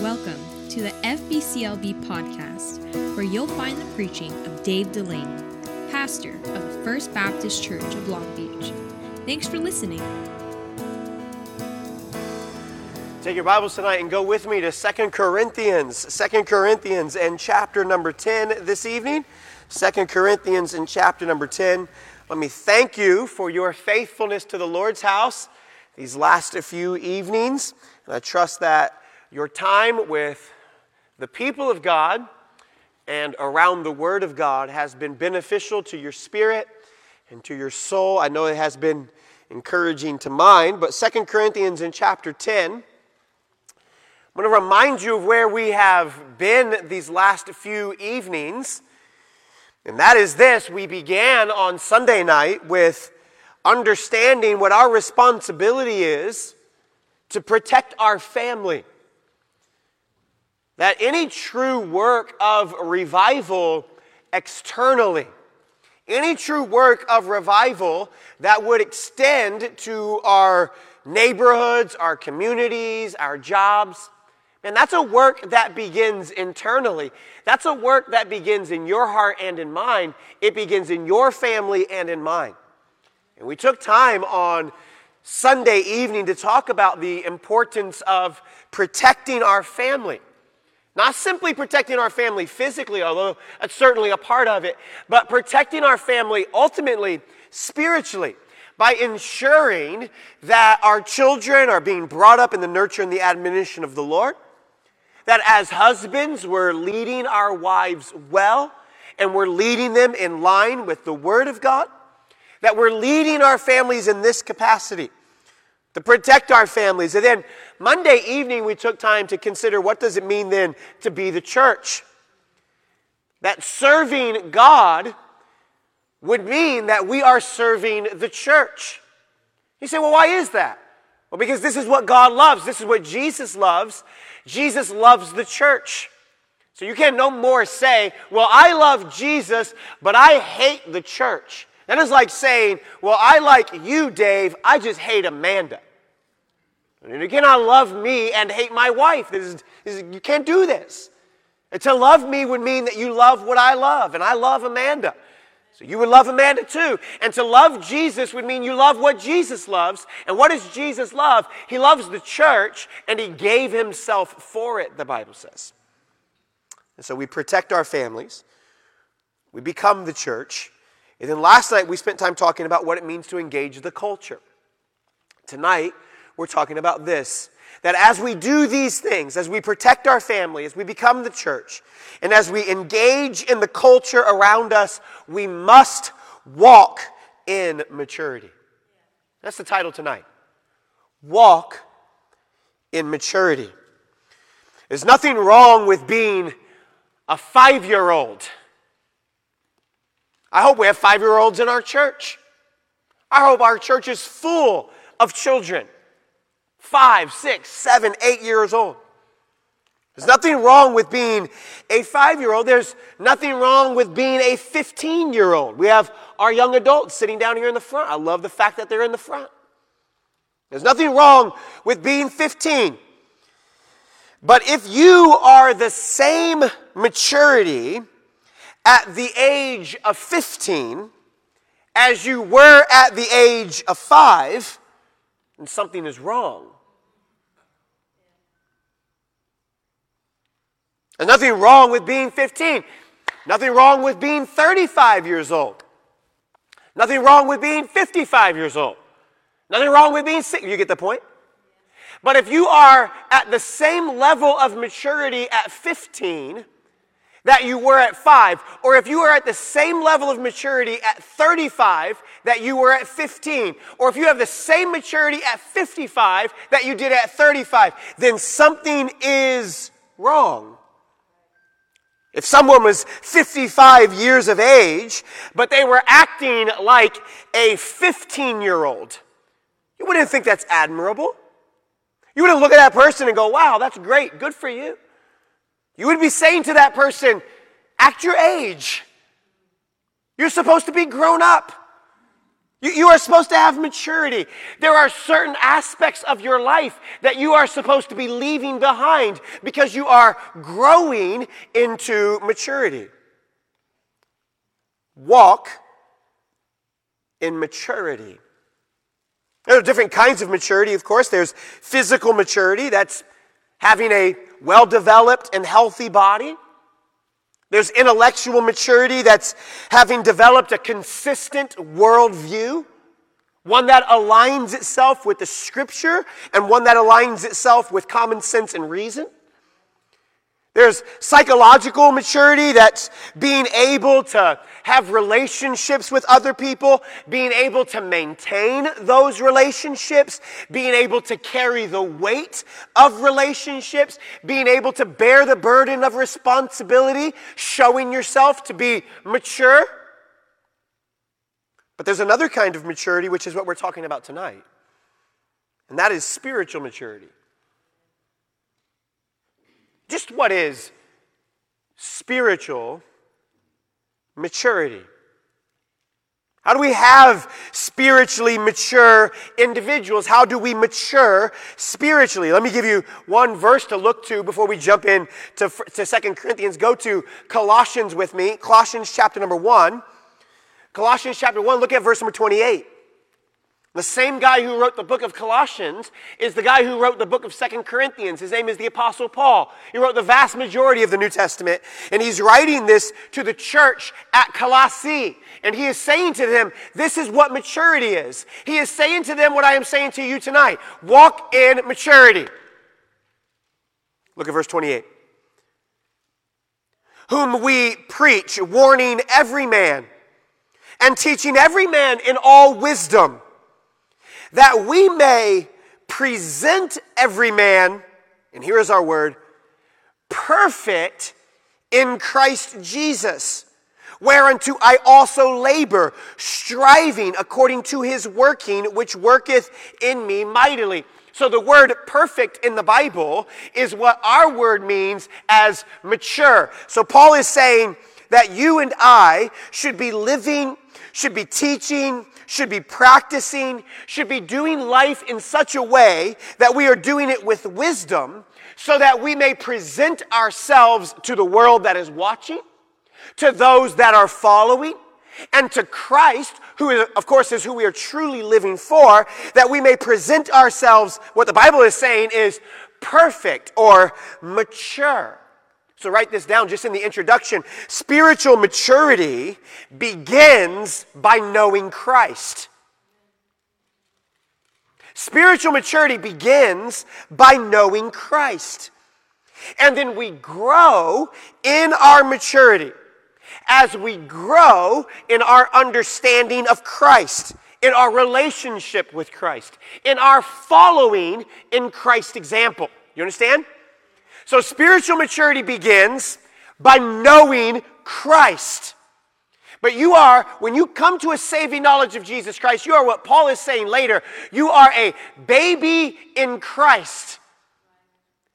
Welcome to the FBCLB podcast, where you'll find the preaching of Dave Delaney, pastor of the First Baptist Church of Long Beach. Thanks for listening. Take your Bibles tonight and go with me to Second Corinthians, Second Corinthians and chapter number 10 this evening. Second Corinthians and chapter number 10. Let me thank you for your faithfulness to the Lord's house these last few evenings. And I trust that your time with the people of God and around the Word of God has been beneficial to your spirit and to your soul. I know it has been encouraging to mine, but Second Corinthians in chapter 10, I'm going to remind you of where we have been these last few evenings. And that is this we began on Sunday night with understanding what our responsibility is to protect our family. That any true work of revival externally, any true work of revival that would extend to our neighborhoods, our communities, our jobs, and that's a work that begins internally. That's a work that begins in your heart and in mine. It begins in your family and in mine. And we took time on Sunday evening to talk about the importance of protecting our family. Not simply protecting our family physically, although that's certainly a part of it, but protecting our family ultimately spiritually by ensuring that our children are being brought up in the nurture and the admonition of the Lord. That as husbands, we're leading our wives well and we're leading them in line with the Word of God that we're leading our families in this capacity to protect our families. And then Monday evening, we took time to consider what does it mean then to be the church? That serving God would mean that we are serving the church. You say, well, why is that? Well, because this is what God loves. This is what Jesus loves. Jesus loves the church. So you can no more say, well, I love Jesus, but I hate the church. That is like saying, Well, I like you, Dave, I just hate Amanda. And you cannot love me and hate my wife. This is, this is, you can't do this. And to love me would mean that you love what I love, and I love Amanda. So you would love Amanda too. And to love Jesus would mean you love what Jesus loves. And what does Jesus love? He loves the church, and he gave himself for it, the Bible says. And so we protect our families, we become the church. And then last night we spent time talking about what it means to engage the culture. Tonight we're talking about this that as we do these things, as we protect our family, as we become the church, and as we engage in the culture around us, we must walk in maturity. That's the title tonight. Walk in maturity. There's nothing wrong with being a five year old I hope we have five year olds in our church. I hope our church is full of children five, six, seven, eight years old. There's nothing wrong with being a five year old. There's nothing wrong with being a 15 year old. We have our young adults sitting down here in the front. I love the fact that they're in the front. There's nothing wrong with being 15. But if you are the same maturity, at the age of 15 as you were at the age of 5, then something is wrong. There's nothing wrong with being 15. Nothing wrong with being 35 years old. Nothing wrong with being 55 years old. Nothing wrong with being sick. You get the point? But if you are at the same level of maturity at 15 that you were at five, or if you are at the same level of maturity at 35 that you were at 15, or if you have the same maturity at 55 that you did at 35, then something is wrong. If someone was 55 years of age, but they were acting like a 15 year old, you wouldn't think that's admirable. You wouldn't look at that person and go, wow, that's great, good for you. You would be saying to that person, act your age. You're supposed to be grown up. You, you are supposed to have maturity. There are certain aspects of your life that you are supposed to be leaving behind because you are growing into maturity. Walk in maturity. There are different kinds of maturity, of course. There's physical maturity, that's having a well developed and healthy body. There's intellectual maturity, that's having developed a consistent worldview, one that aligns itself with the scripture and one that aligns itself with common sense and reason. There's psychological maturity that's being able to have relationships with other people, being able to maintain those relationships, being able to carry the weight of relationships, being able to bear the burden of responsibility, showing yourself to be mature. But there's another kind of maturity, which is what we're talking about tonight, and that is spiritual maturity. Just what is spiritual maturity? How do we have spiritually mature individuals? How do we mature spiritually? Let me give you one verse to look to before we jump in to, to 2 Corinthians. Go to Colossians with me, Colossians chapter number 1. Colossians chapter 1, look at verse number 28. The same guy who wrote the book of Colossians is the guy who wrote the book of Second Corinthians. His name is the Apostle Paul. He wrote the vast majority of the New Testament, and he's writing this to the church at Colossae. And he is saying to them, This is what maturity is. He is saying to them what I am saying to you tonight walk in maturity. Look at verse 28. Whom we preach, warning every man and teaching every man in all wisdom that we may present every man, and here is our word, perfect in Christ Jesus. Whereunto I also labor, striving according to his working, which worketh in me mightily. So the word perfect in the Bible is what our word means as mature. So Paul is saying that you and I should be living, should be teaching, should be practicing, should be doing life in such a way that we are doing it with wisdom so that we may present ourselves to the world that is watching, to those that are following, and to Christ, who is, of course is who we are truly living for, that we may present ourselves, what the Bible is saying is perfect or mature. So write this down just in the introduction. Spiritual maturity begins by knowing Christ. Spiritual maturity begins by knowing Christ. And then we grow in our maturity as we grow in our understanding of Christ, in our relationship with Christ, in our following in Christ's example. You understand? So spiritual maturity begins by knowing Christ. But you are, when you come to a saving knowledge of Jesus Christ, you are what Paul is saying later. You are a baby in Christ.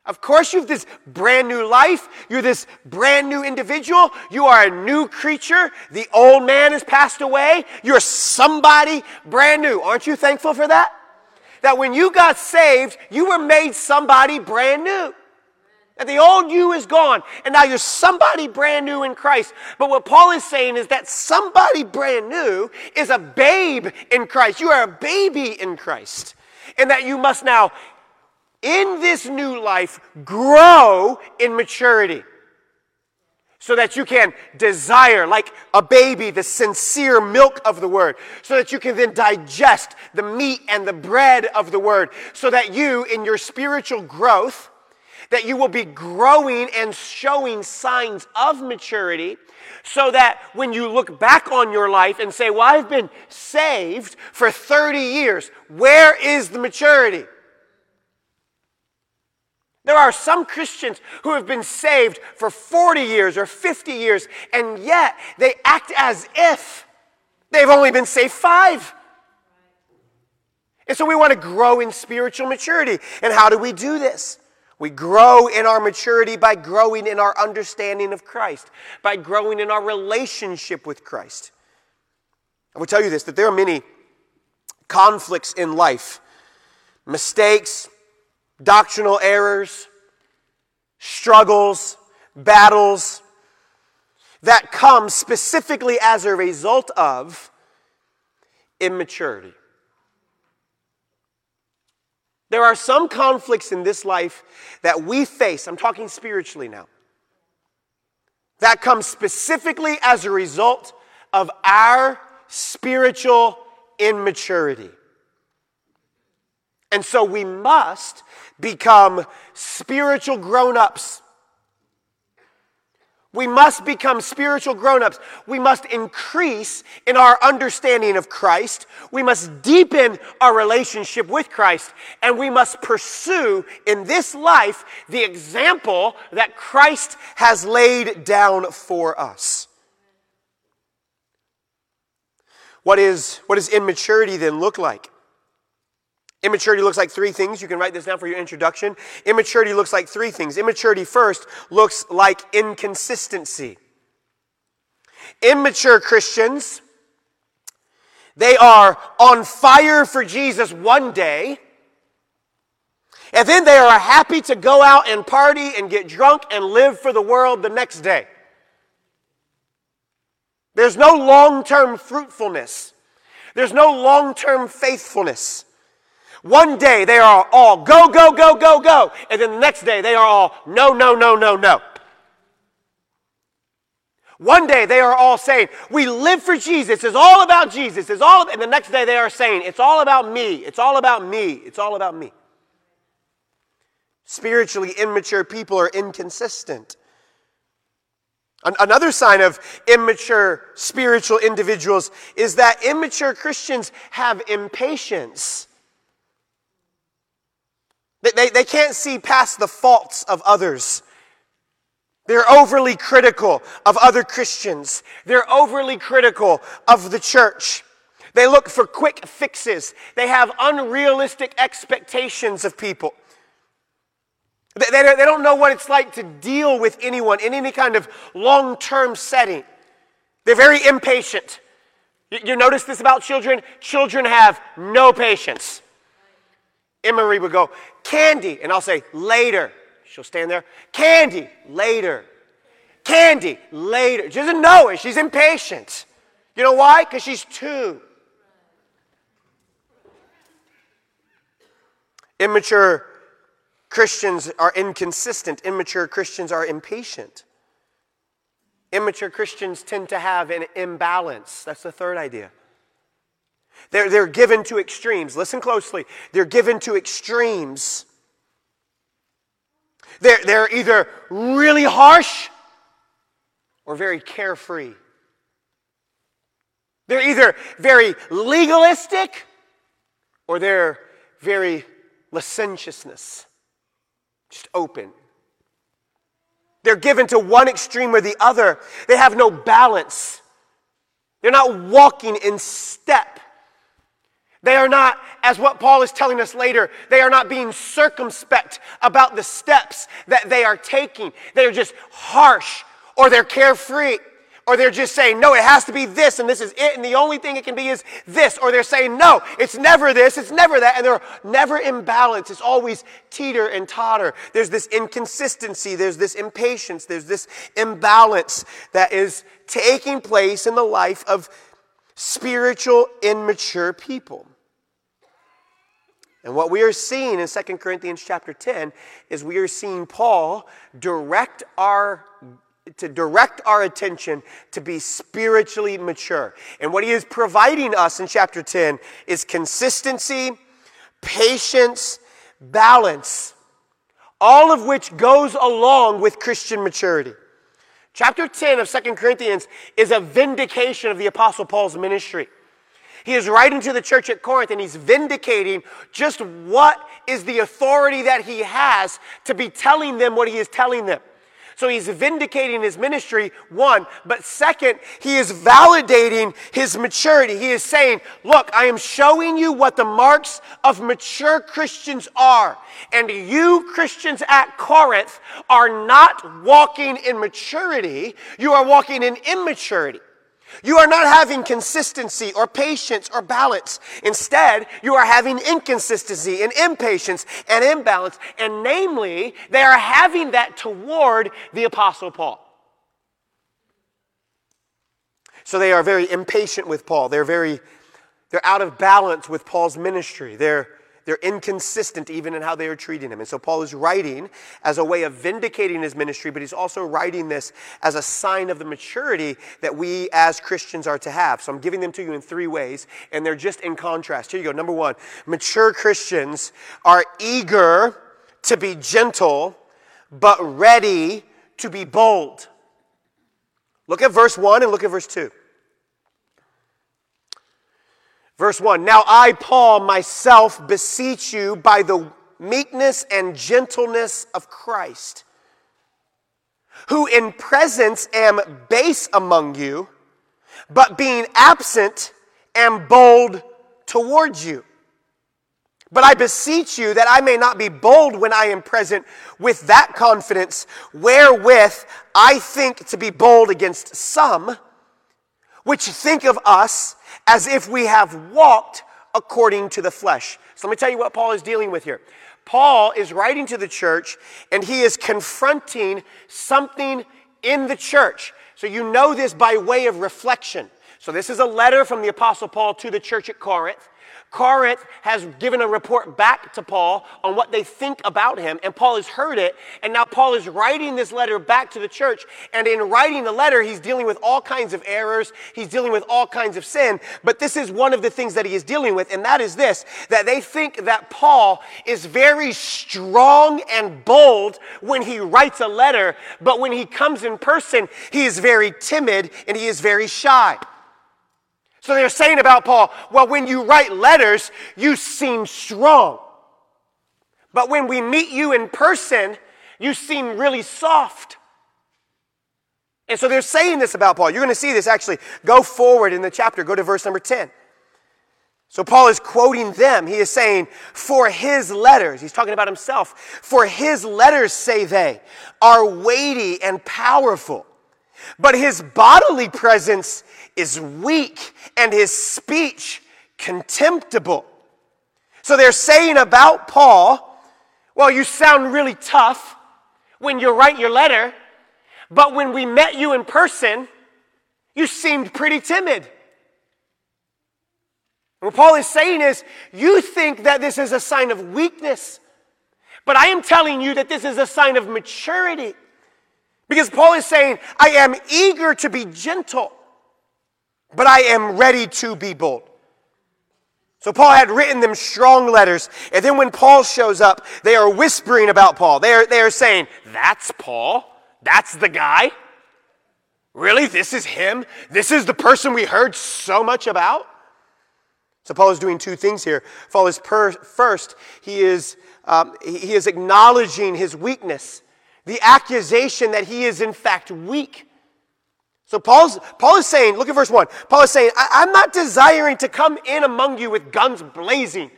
Of course, you have this brand new life. You're this brand new individual. You are a new creature. The old man has passed away. You're somebody brand new. Aren't you thankful for that? That when you got saved, you were made somebody brand new. That the old you is gone, and now you're somebody brand new in Christ. But what Paul is saying is that somebody brand new is a babe in Christ. You are a baby in Christ. And that you must now, in this new life, grow in maturity. So that you can desire, like a baby, the sincere milk of the word. So that you can then digest the meat and the bread of the word. So that you, in your spiritual growth, that you will be growing and showing signs of maturity so that when you look back on your life and say, Well, I've been saved for 30 years, where is the maturity? There are some Christians who have been saved for 40 years or 50 years, and yet they act as if they've only been saved five. And so we want to grow in spiritual maturity. And how do we do this? We grow in our maturity by growing in our understanding of Christ, by growing in our relationship with Christ. I will tell you this that there are many conflicts in life, mistakes, doctrinal errors, struggles, battles that come specifically as a result of immaturity. There are some conflicts in this life that we face, I'm talking spiritually now, that come specifically as a result of our spiritual immaturity. And so we must become spiritual grown ups we must become spiritual grown ups. We must increase in our understanding of Christ. We must deepen our relationship with Christ. And we must pursue in this life the example that Christ has laid down for us. What, is, what does immaturity then look like? Immaturity looks like three things. You can write this down for your introduction. Immaturity looks like three things. Immaturity first looks like inconsistency. Immature Christians, they are on fire for Jesus one day, and then they are happy to go out and party and get drunk and live for the world the next day. There's no long term fruitfulness, there's no long term faithfulness. One day they are all go, go, go, go, go. And then the next day they are all no, no, no, no, no. One day they are all saying, We live for Jesus. It's all about Jesus. It's all, and the next day they are saying, It's all about me. It's all about me. It's all about me. Spiritually immature people are inconsistent. Another sign of immature spiritual individuals is that immature Christians have impatience. They, they can't see past the faults of others. They're overly critical of other Christians. They're overly critical of the church. They look for quick fixes. They have unrealistic expectations of people. They, they, they don't know what it's like to deal with anyone in any kind of long term setting. They're very impatient. You, you notice this about children? Children have no patience. Emery would go, Candy. And I'll say, later. She'll stand there, Candy, later. Candy, later. She doesn't know it. She's impatient. You know why? Because she's two. Immature Christians are inconsistent. Immature Christians are impatient. Immature Christians tend to have an imbalance. That's the third idea. They're, they're given to extremes. Listen closely. They're given to extremes. They're, they're either really harsh or very carefree. They're either very legalistic or they're very licentiousness, just open. They're given to one extreme or the other. They have no balance. They're not walking in step they are not, as what Paul is telling us later, they are not being circumspect about the steps that they are taking. They're just harsh or they're carefree or they're just saying, no, it has to be this and this is it and the only thing it can be is this. Or they're saying, no, it's never this, it's never that. And they're never in balance. It's always teeter and totter. There's this inconsistency, there's this impatience, there's this imbalance that is taking place in the life of spiritual, immature people. And what we are seeing in 2 Corinthians chapter 10 is we are seeing Paul direct our to direct our attention to be spiritually mature. And what he is providing us in chapter 10 is consistency, patience, balance, all of which goes along with Christian maturity. Chapter 10 of 2 Corinthians is a vindication of the Apostle Paul's ministry. He is writing to the church at Corinth and he's vindicating just what is the authority that he has to be telling them what he is telling them. So he's vindicating his ministry, one, but second, he is validating his maturity. He is saying, Look, I am showing you what the marks of mature Christians are. And you, Christians at Corinth, are not walking in maturity, you are walking in immaturity. You are not having consistency or patience or balance. Instead, you are having inconsistency and impatience and imbalance. And namely, they are having that toward the Apostle Paul. So they are very impatient with Paul. They're very, they're out of balance with Paul's ministry. They're they're inconsistent even in how they are treating him. And so Paul is writing as a way of vindicating his ministry, but he's also writing this as a sign of the maturity that we as Christians are to have. So I'm giving them to you in three ways, and they're just in contrast. Here you go. Number one, mature Christians are eager to be gentle, but ready to be bold. Look at verse 1 and look at verse 2. Verse 1 Now I, Paul, myself beseech you by the meekness and gentleness of Christ, who in presence am base among you, but being absent am bold towards you. But I beseech you that I may not be bold when I am present with that confidence wherewith I think to be bold against some, which think of us as if we have walked according to the flesh. So let me tell you what Paul is dealing with here. Paul is writing to the church and he is confronting something in the church. So you know this by way of reflection. So this is a letter from the Apostle Paul to the church at Corinth. Corinth has given a report back to Paul on what they think about him, and Paul has heard it. And now Paul is writing this letter back to the church. And in writing the letter, he's dealing with all kinds of errors, he's dealing with all kinds of sin. But this is one of the things that he is dealing with, and that is this that they think that Paul is very strong and bold when he writes a letter, but when he comes in person, he is very timid and he is very shy. So they're saying about Paul, well, when you write letters, you seem strong. But when we meet you in person, you seem really soft. And so they're saying this about Paul. You're going to see this actually. Go forward in the chapter, go to verse number 10. So Paul is quoting them. He is saying, For his letters, he's talking about himself, for his letters, say they, are weighty and powerful but his bodily presence is weak and his speech contemptible. So they're saying about Paul, well, you sound really tough when you write your letter, but when we met you in person, you seemed pretty timid. what Paul is saying is, you think that this is a sign of weakness, but I am telling you that this is a sign of maturity. Because Paul is saying, I am eager to be gentle, but I am ready to be bold. So Paul had written them strong letters. And then when Paul shows up, they are whispering about Paul. They are, they are saying, That's Paul. That's the guy. Really? This is him? This is the person we heard so much about? So Paul is doing two things here. Paul is per- first, he is, um, he is acknowledging his weakness the accusation that he is in fact weak. So Paul's, Paul is saying, look at verse 1. Paul is saying, I, am not desiring to come in among you with guns blazing.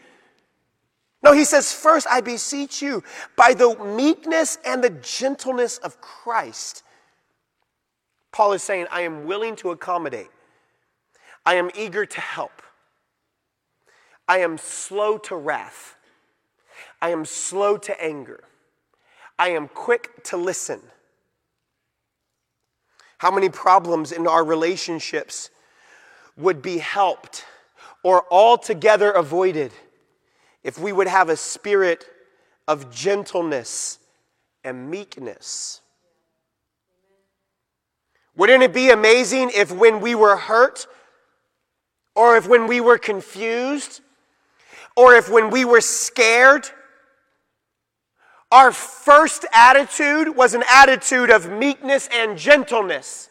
No, he says, first I beseech you by the meekness and the gentleness of Christ. Paul is saying, I am willing to accommodate. I am eager to help. I am slow to wrath. I am slow to anger. I am quick to listen. How many problems in our relationships would be helped or altogether avoided if we would have a spirit of gentleness and meekness? Wouldn't it be amazing if when we were hurt, or if when we were confused, or if when we were scared, our first attitude was an attitude of meekness and gentleness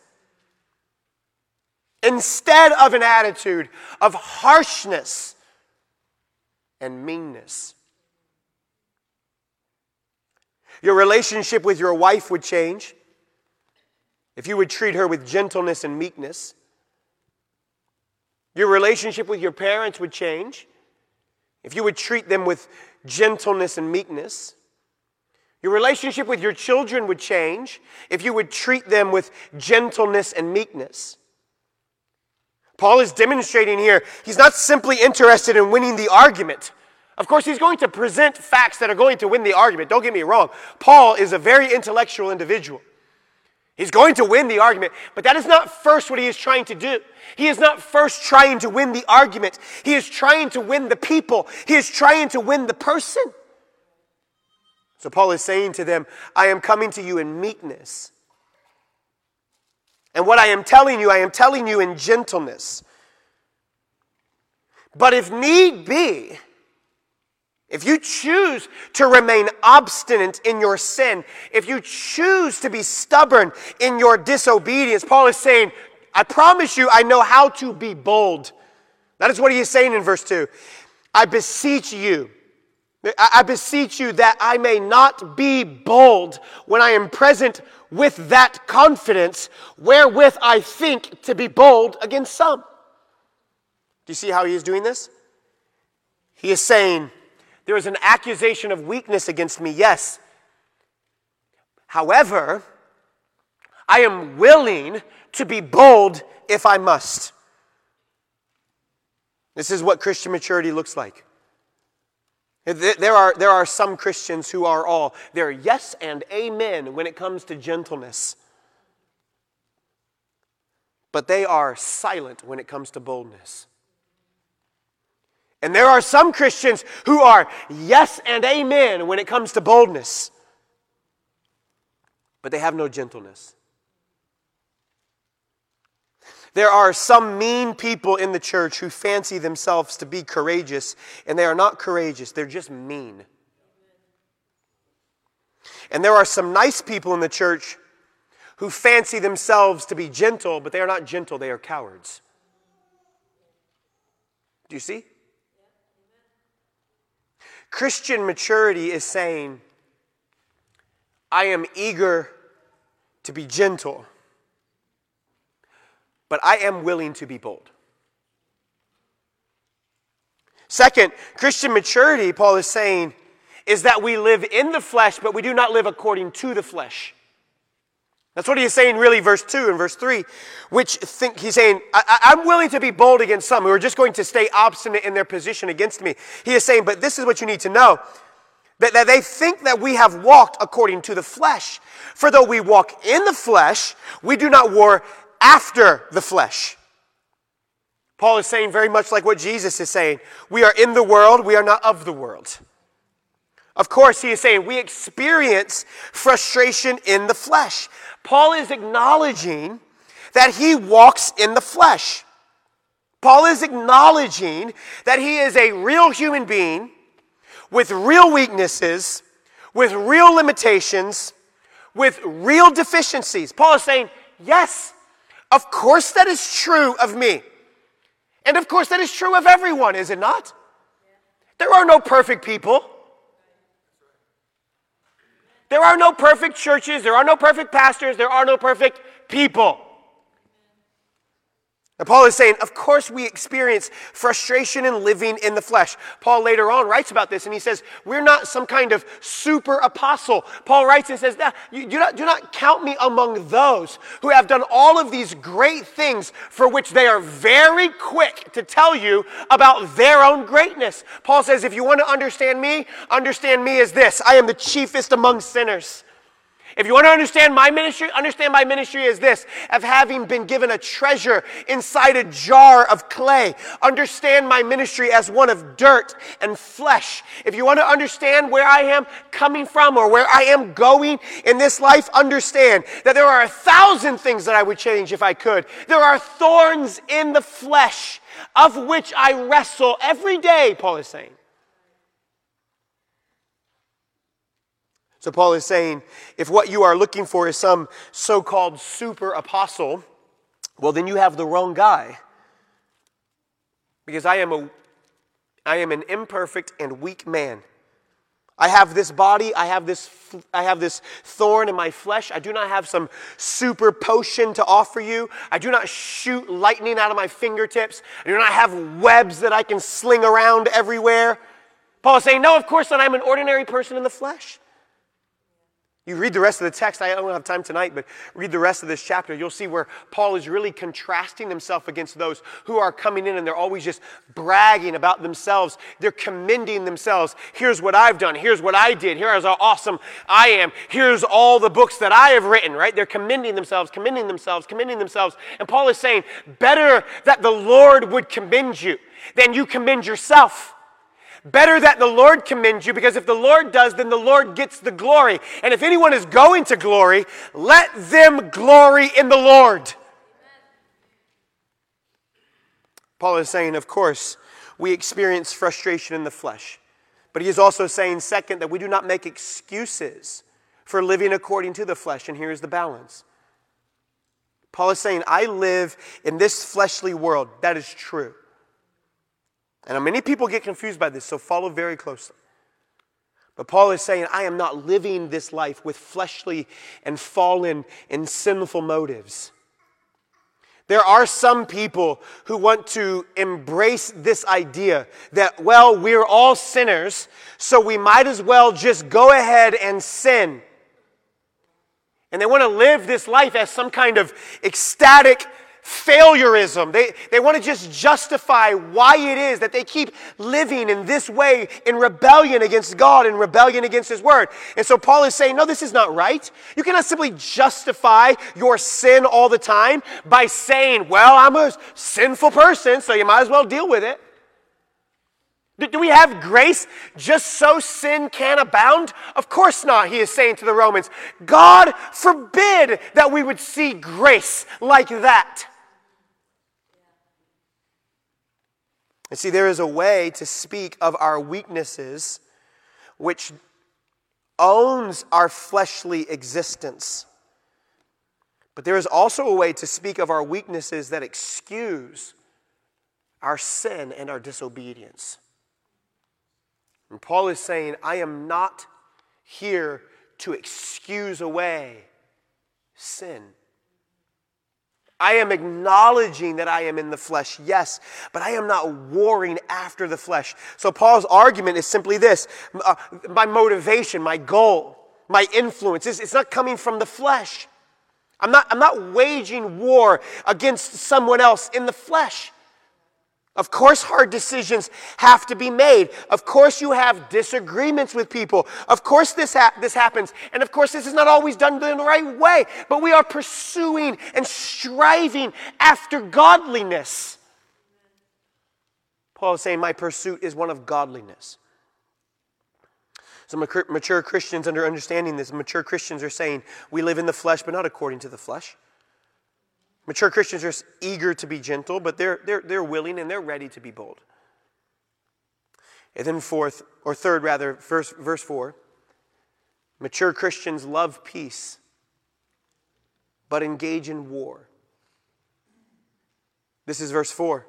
instead of an attitude of harshness and meanness. Your relationship with your wife would change if you would treat her with gentleness and meekness. Your relationship with your parents would change if you would treat them with gentleness and meekness. Your relationship with your children would change if you would treat them with gentleness and meekness. Paul is demonstrating here, he's not simply interested in winning the argument. Of course, he's going to present facts that are going to win the argument. Don't get me wrong. Paul is a very intellectual individual. He's going to win the argument, but that is not first what he is trying to do. He is not first trying to win the argument. He is trying to win the people. He is trying to win the person. So Paul is saying to them, I am coming to you in meekness. And what I am telling you, I am telling you in gentleness. But if need be, if you choose to remain obstinate in your sin, if you choose to be stubborn in your disobedience, Paul is saying, I promise you, I know how to be bold. That is what he is saying in verse 2. I beseech you, I beseech you that I may not be bold when I am present with that confidence wherewith I think to be bold against some. Do you see how he is doing this? He is saying, there is an accusation of weakness against me, yes. However, I am willing to be bold if I must. This is what Christian maturity looks like. There are, there are some Christians who are all, they're yes and amen when it comes to gentleness. But they are silent when it comes to boldness. And there are some Christians who are yes and amen when it comes to boldness, but they have no gentleness. There are some mean people in the church who fancy themselves to be courageous, and they are not courageous, they're just mean. And there are some nice people in the church who fancy themselves to be gentle, but they are not gentle, they are cowards. Do you see? Christian maturity is saying, I am eager to be gentle, but I am willing to be bold. Second, Christian maturity, Paul is saying, is that we live in the flesh, but we do not live according to the flesh. That's what he's saying, really, verse 2 and verse 3, which think he's saying, I, am willing to be bold against some who are just going to stay obstinate in their position against me. He is saying, but this is what you need to know that, that they think that we have walked according to the flesh. For though we walk in the flesh, we do not war after the flesh. Paul is saying very much like what Jesus is saying we are in the world, we are not of the world. Of course, he is saying we experience frustration in the flesh. Paul is acknowledging that he walks in the flesh. Paul is acknowledging that he is a real human being with real weaknesses, with real limitations, with real deficiencies. Paul is saying, Yes, of course that is true of me. And of course that is true of everyone, is it not? There are no perfect people. There are no perfect churches, there are no perfect pastors, there are no perfect people. And Paul is saying, of course, we experience frustration in living in the flesh. Paul later on writes about this and he says, We're not some kind of super apostle. Paul writes and says, you do, not, do not count me among those who have done all of these great things for which they are very quick to tell you about their own greatness. Paul says, If you want to understand me, understand me as this I am the chiefest among sinners. If you want to understand my ministry, understand my ministry as this of having been given a treasure inside a jar of clay. Understand my ministry as one of dirt and flesh. If you want to understand where I am coming from or where I am going in this life, understand that there are a thousand things that I would change if I could. There are thorns in the flesh of which I wrestle every day, Paul is saying. So, Paul is saying if what you are looking for is some so called super apostle, well, then you have the wrong guy. Because I am, a, I am an imperfect and weak man. I have this body, I have this, I have this thorn in my flesh. I do not have some super potion to offer you. I do not shoot lightning out of my fingertips. I do not have webs that I can sling around everywhere. Paul is saying, No, of course not. I'm an ordinary person in the flesh. You read the rest of the text, I don't have time tonight, but read the rest of this chapter. You'll see where Paul is really contrasting himself against those who are coming in and they're always just bragging about themselves. They're commending themselves. Here's what I've done. Here's what I did. Here's how awesome I am. Here's all the books that I have written, right? They're commending themselves, commending themselves, commending themselves. And Paul is saying, better that the Lord would commend you than you commend yourself. Better that the Lord commends you because if the Lord does, then the Lord gets the glory. And if anyone is going to glory, let them glory in the Lord. Paul is saying, of course, we experience frustration in the flesh. But he is also saying, second, that we do not make excuses for living according to the flesh. And here's the balance. Paul is saying, I live in this fleshly world. That is true. And many people get confused by this, so follow very closely. But Paul is saying, I am not living this life with fleshly and fallen and sinful motives. There are some people who want to embrace this idea that, well, we're all sinners, so we might as well just go ahead and sin. And they want to live this life as some kind of ecstatic failureism. They, they want to just justify why it is that they keep living in this way in rebellion against God and rebellion against His Word. And so Paul is saying, no, this is not right. You cannot simply justify your sin all the time by saying, well, I'm a sinful person, so you might as well deal with it. Do we have grace just so sin can abound? Of course not, he is saying to the Romans. God forbid that we would see grace like that. And see, there is a way to speak of our weaknesses which owns our fleshly existence. But there is also a way to speak of our weaknesses that excuse our sin and our disobedience. And Paul is saying, I am not here to excuse away sin. I am acknowledging that I am in the flesh, yes, but I am not warring after the flesh. So Paul's argument is simply this uh, my motivation, my goal, my influence, is, it's not coming from the flesh. I'm not, I'm not waging war against someone else in the flesh. Of course, hard decisions have to be made. Of course, you have disagreements with people. Of course, this, ha- this happens. And of course, this is not always done in the right way. But we are pursuing and striving after godliness. Paul is saying, My pursuit is one of godliness. Some mature Christians, under understanding this, mature Christians are saying, We live in the flesh, but not according to the flesh. Mature Christians are eager to be gentle, but they're, they're, they're willing and they're ready to be bold. And then, fourth, or third rather, verse, verse 4 mature Christians love peace, but engage in war. This is verse 4.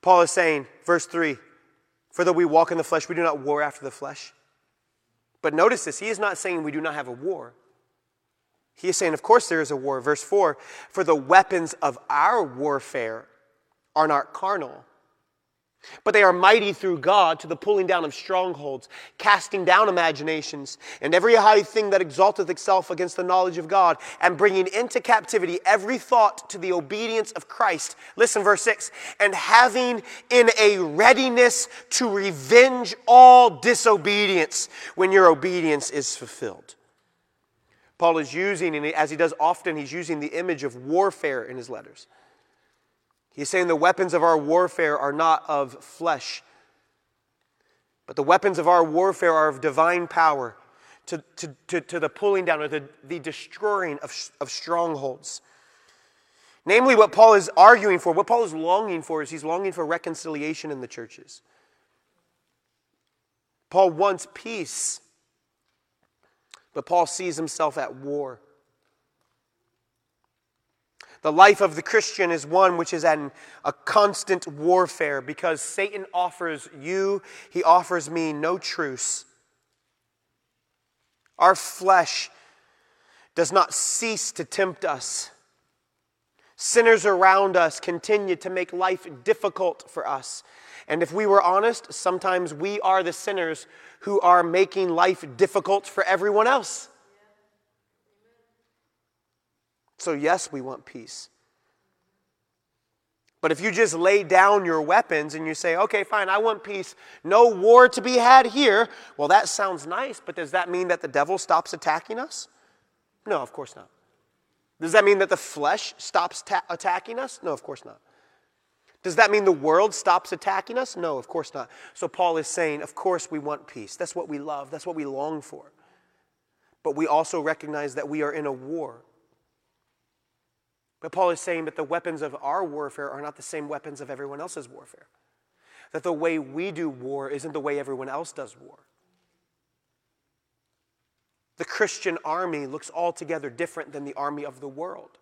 Paul is saying, verse 3 For though we walk in the flesh, we do not war after the flesh. But notice this, he is not saying we do not have a war. He is saying, of course, there is a war. Verse 4 For the weapons of our warfare are not carnal, but they are mighty through God to the pulling down of strongholds, casting down imaginations, and every high thing that exalteth itself against the knowledge of God, and bringing into captivity every thought to the obedience of Christ. Listen, verse 6 and having in a readiness to revenge all disobedience when your obedience is fulfilled. Paul is using, and as he does often, he's using the image of warfare in his letters. He's saying the weapons of our warfare are not of flesh, but the weapons of our warfare are of divine power to, to, to, to the pulling down or the, the destroying of, of strongholds. Namely, what Paul is arguing for, what Paul is longing for, is he's longing for reconciliation in the churches. Paul wants peace but Paul sees himself at war. The life of the Christian is one which is a constant warfare because Satan offers you, he offers me no truce. Our flesh does not cease to tempt us. Sinners around us continue to make life difficult for us. And if we were honest, sometimes we are the sinners who are making life difficult for everyone else. So, yes, we want peace. But if you just lay down your weapons and you say, okay, fine, I want peace, no war to be had here, well, that sounds nice, but does that mean that the devil stops attacking us? No, of course not. Does that mean that the flesh stops ta- attacking us? No, of course not. Does that mean the world stops attacking us? No, of course not. So Paul is saying, of course we want peace. That's what we love, that's what we long for. But we also recognize that we are in a war. But Paul is saying that the weapons of our warfare are not the same weapons of everyone else's warfare. That the way we do war isn't the way everyone else does war. The Christian army looks altogether different than the army of the world.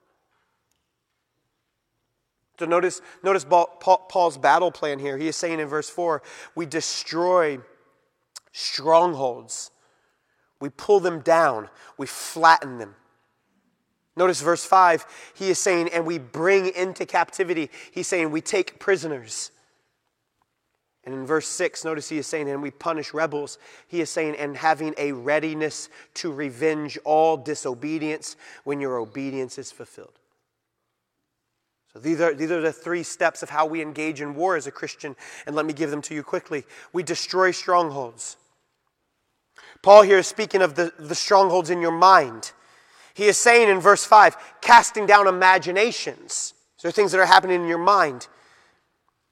So notice, notice Paul's battle plan here. He is saying in verse 4 we destroy strongholds, we pull them down, we flatten them. Notice verse 5, he is saying, and we bring into captivity. He's saying, we take prisoners. And in verse 6, notice he is saying, and we punish rebels. He is saying, and having a readiness to revenge all disobedience when your obedience is fulfilled. So these are, these are the three steps of how we engage in war as a Christian, and let me give them to you quickly. We destroy strongholds. Paul here is speaking of the, the strongholds in your mind. He is saying in verse 5, casting down imaginations. So things that are happening in your mind.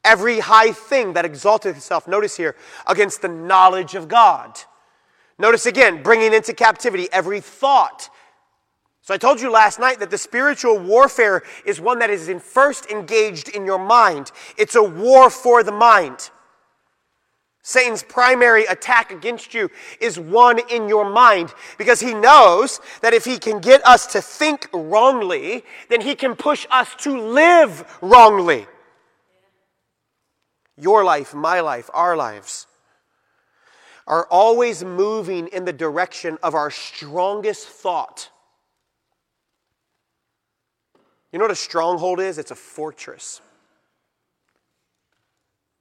Every high thing that exalted itself, notice here, against the knowledge of God. Notice again, bringing into captivity every thought so I told you last night that the spiritual warfare is one that is in first engaged in your mind. It's a war for the mind. Satan's primary attack against you is one in your mind because he knows that if he can get us to think wrongly, then he can push us to live wrongly. Your life, my life, our lives are always moving in the direction of our strongest thought. You know what a stronghold is? It's a fortress.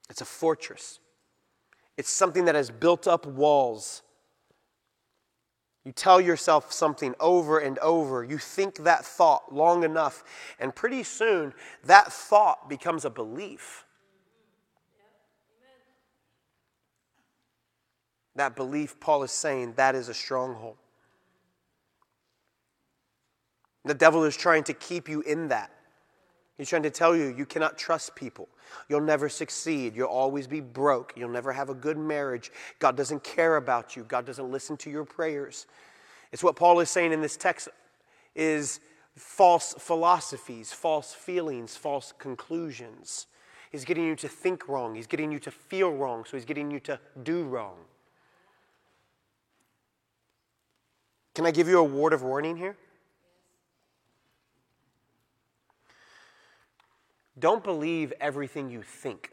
It's a fortress. It's something that has built up walls. You tell yourself something over and over. You think that thought long enough, and pretty soon that thought becomes a belief. That belief, Paul is saying, that is a stronghold. The devil is trying to keep you in that. He's trying to tell you you cannot trust people. You'll never succeed. You'll always be broke. You'll never have a good marriage. God doesn't care about you. God doesn't listen to your prayers. It's what Paul is saying in this text is false philosophies, false feelings, false conclusions. He's getting you to think wrong. He's getting you to feel wrong. So he's getting you to do wrong. Can I give you a word of warning here? Don't believe everything you think.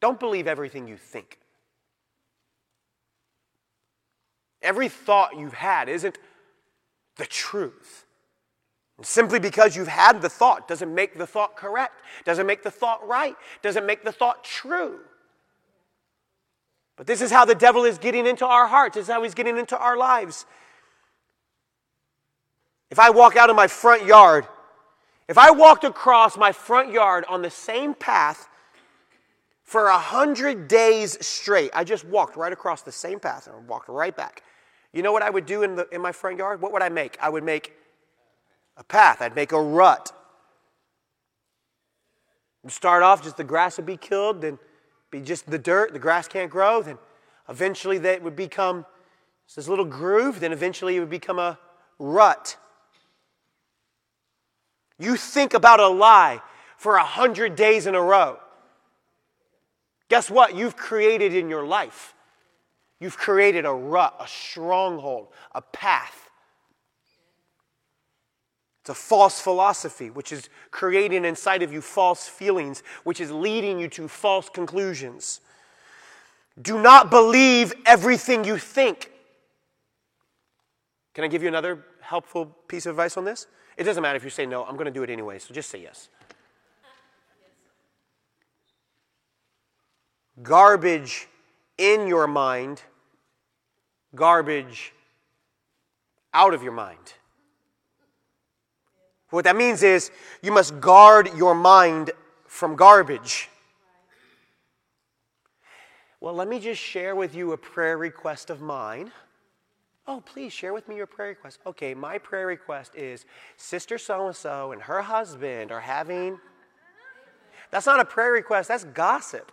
Don't believe everything you think. Every thought you've had isn't the truth. And simply because you've had the thought doesn't make the thought correct, doesn't make the thought right, doesn't make the thought true. But this is how the devil is getting into our hearts, this is how he's getting into our lives. If I walk out of my front yard, if I walked across my front yard on the same path for a hundred days straight, I just walked right across the same path and walked right back. You know what I would do in, the, in my front yard? What would I make? I would make a path, I'd make a rut. Start off, just the grass would be killed, then be just the dirt, the grass can't grow, then eventually that would become this little groove, then eventually it would become a rut. You think about a lie for a hundred days in a row. Guess what? You've created in your life. You've created a rut, a stronghold, a path. It's a false philosophy, which is creating inside of you false feelings, which is leading you to false conclusions. Do not believe everything you think. Can I give you another helpful piece of advice on this? It doesn't matter if you say no, I'm going to do it anyway, so just say yes. Garbage in your mind garbage out of your mind. What that means is you must guard your mind from garbage. Well, let me just share with you a prayer request of mine. Oh, please share with me your prayer request. Okay, my prayer request is Sister so and so and her husband are having. That's not a prayer request, that's gossip.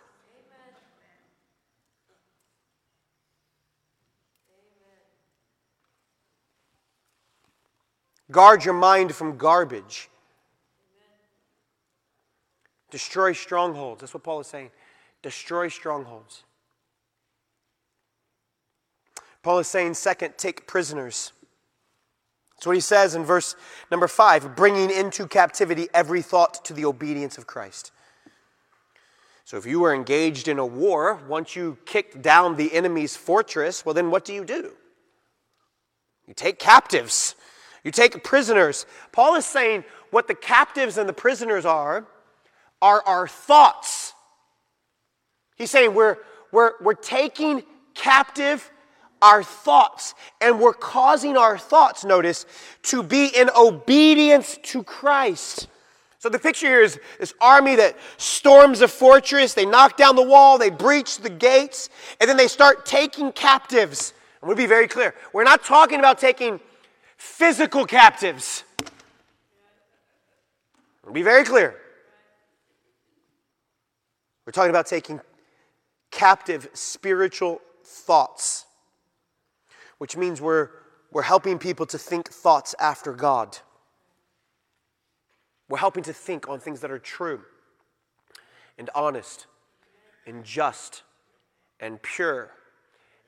Guard your mind from garbage. Destroy strongholds. That's what Paul is saying. Destroy strongholds. Paul is saying, second, take prisoners. That's what he says in verse number five bringing into captivity every thought to the obedience of Christ. So if you were engaged in a war, once you kick down the enemy's fortress, well, then what do you do? You take captives. You take prisoners. Paul is saying what the captives and the prisoners are, are our thoughts. He's saying we're, we're, we're taking captive our thoughts and we're causing our thoughts, notice, to be in obedience to Christ. So the picture here is this army that storms a fortress, they knock down the wall, they breach the gates, and then they start taking captives. And we'll be very clear. We're not talking about taking physical captives. We'll be very clear. We're talking about taking captive spiritual thoughts, which means we're, we're helping people to think thoughts after God. We're helping to think on things that are true and honest and just and pure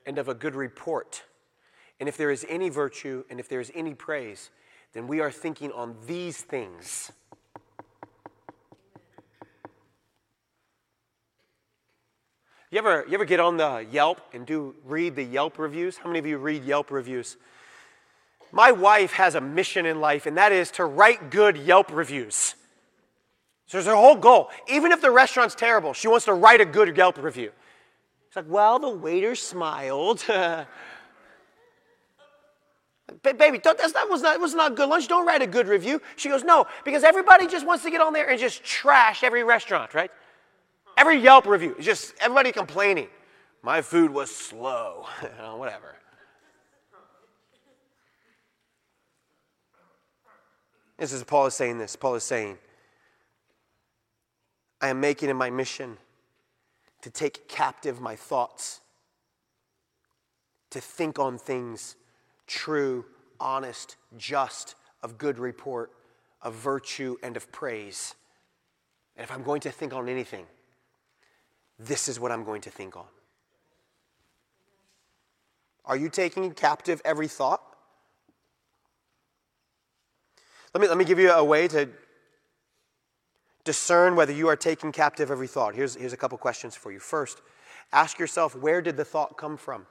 and of a good report. And if there is any virtue and if there is any praise, then we are thinking on these things. You ever, you ever get on the Yelp and do read the Yelp reviews? How many of you read Yelp reviews? My wife has a mission in life, and that is to write good Yelp reviews. So there's her whole goal. Even if the restaurant's terrible, she wants to write a good Yelp review. It's like, well, the waiter smiled. Baby, that was not, was not good lunch. Don't write a good review. She goes, no, because everybody just wants to get on there and just trash every restaurant, right? Every Yelp review is just everybody complaining. My food was slow, whatever. This is Paul is saying this. Paul is saying, I am making it my mission to take captive my thoughts, to think on things true, honest, just, of good report, of virtue, and of praise. And if I'm going to think on anything, this is what I'm going to think on. Are you taking captive every thought? Let me, let me give you a way to discern whether you are taking captive every thought. Here's, here's a couple questions for you. First, ask yourself where did the thought come from?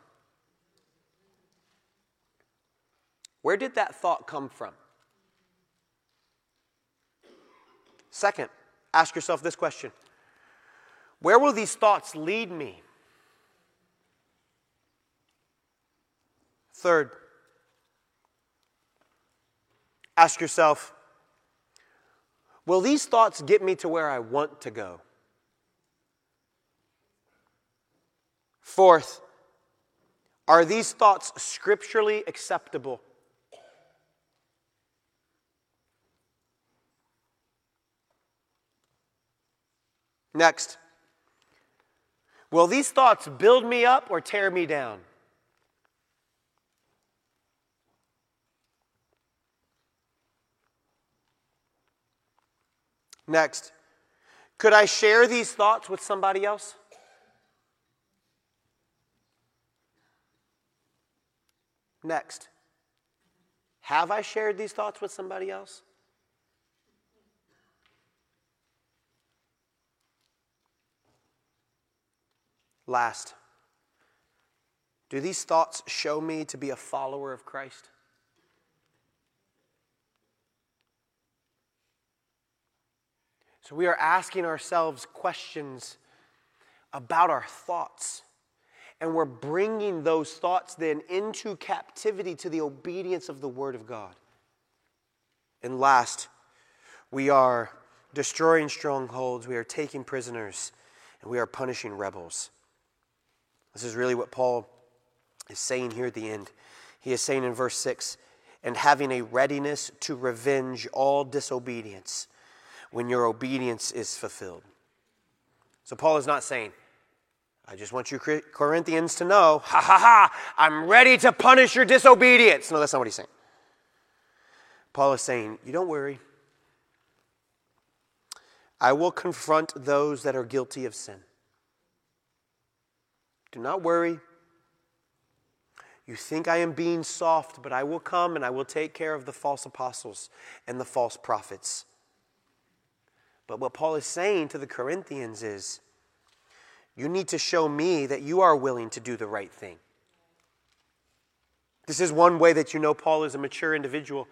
Where did that thought come from? Second, ask yourself this question Where will these thoughts lead me? Third, ask yourself Will these thoughts get me to where I want to go? Fourth, are these thoughts scripturally acceptable? Next, will these thoughts build me up or tear me down? Next, could I share these thoughts with somebody else? Next, have I shared these thoughts with somebody else? Last, do these thoughts show me to be a follower of Christ? So we are asking ourselves questions about our thoughts. And we're bringing those thoughts then into captivity to the obedience of the Word of God. And last, we are destroying strongholds, we are taking prisoners, and we are punishing rebels. This is really what Paul is saying here at the end. He is saying in verse 6 and having a readiness to revenge all disobedience when your obedience is fulfilled. So, Paul is not saying, I just want you Corinthians to know, ha ha ha, I'm ready to punish your disobedience. No, that's not what he's saying. Paul is saying, You don't worry. I will confront those that are guilty of sin. Do not worry. You think I am being soft, but I will come and I will take care of the false apostles and the false prophets. But what Paul is saying to the Corinthians is, you need to show me that you are willing to do the right thing. This is one way that you know Paul is a mature individual.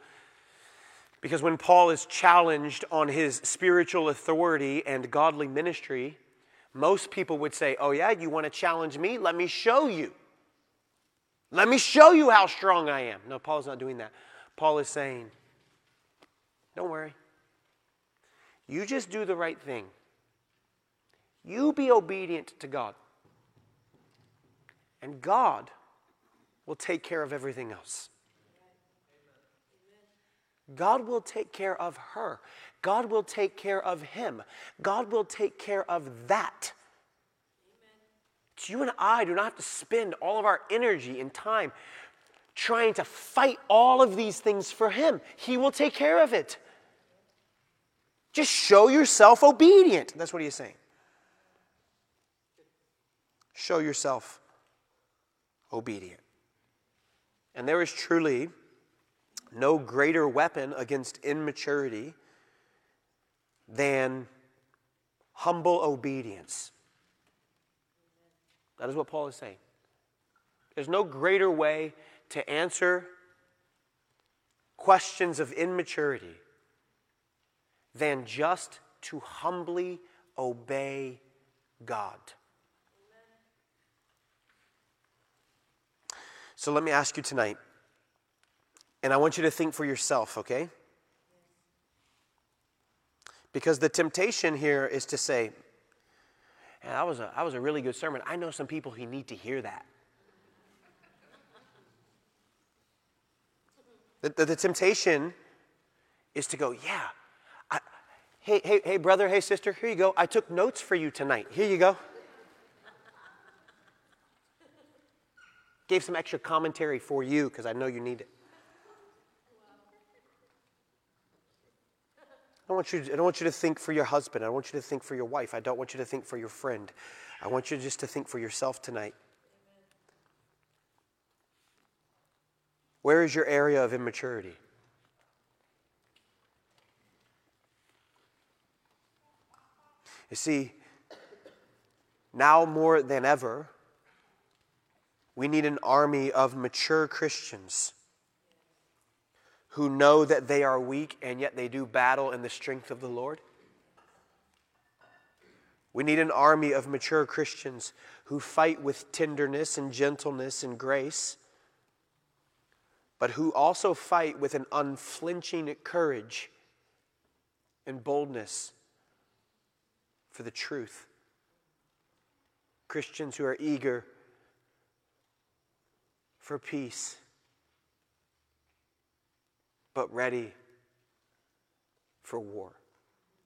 Because when Paul is challenged on his spiritual authority and godly ministry, most people would say, Oh, yeah, you want to challenge me? Let me show you. Let me show you how strong I am. No, Paul's not doing that. Paul is saying, Don't worry. You just do the right thing. You be obedient to God. And God will take care of everything else. God will take care of her. God will take care of him. God will take care of that. You and I do not have to spend all of our energy and time trying to fight all of these things for Him. He will take care of it. Just show yourself obedient. That's what He is saying. Show yourself obedient. And there is truly no greater weapon against immaturity than humble obedience. That is what Paul is saying. There's no greater way to answer questions of immaturity than just to humbly obey God. So let me ask you tonight, and I want you to think for yourself, okay? Because the temptation here is to say, yeah, that was a, that was a really good sermon. I know some people who need to hear that. The, the, the temptation is to go, yeah, I, hey, hey, hey, brother, hey, sister, here you go. I took notes for you tonight. Here you go. Gave some extra commentary for you because I know you need it. I don't, want you, I don't want you to think for your husband. I don't want you to think for your wife. I don't want you to think for your friend. I want you just to think for yourself tonight. Where is your area of immaturity? You see, now more than ever, we need an army of mature Christians who know that they are weak and yet they do battle in the strength of the Lord. We need an army of mature Christians who fight with tenderness and gentleness and grace, but who also fight with an unflinching courage and boldness for the truth. Christians who are eager for peace but ready for war.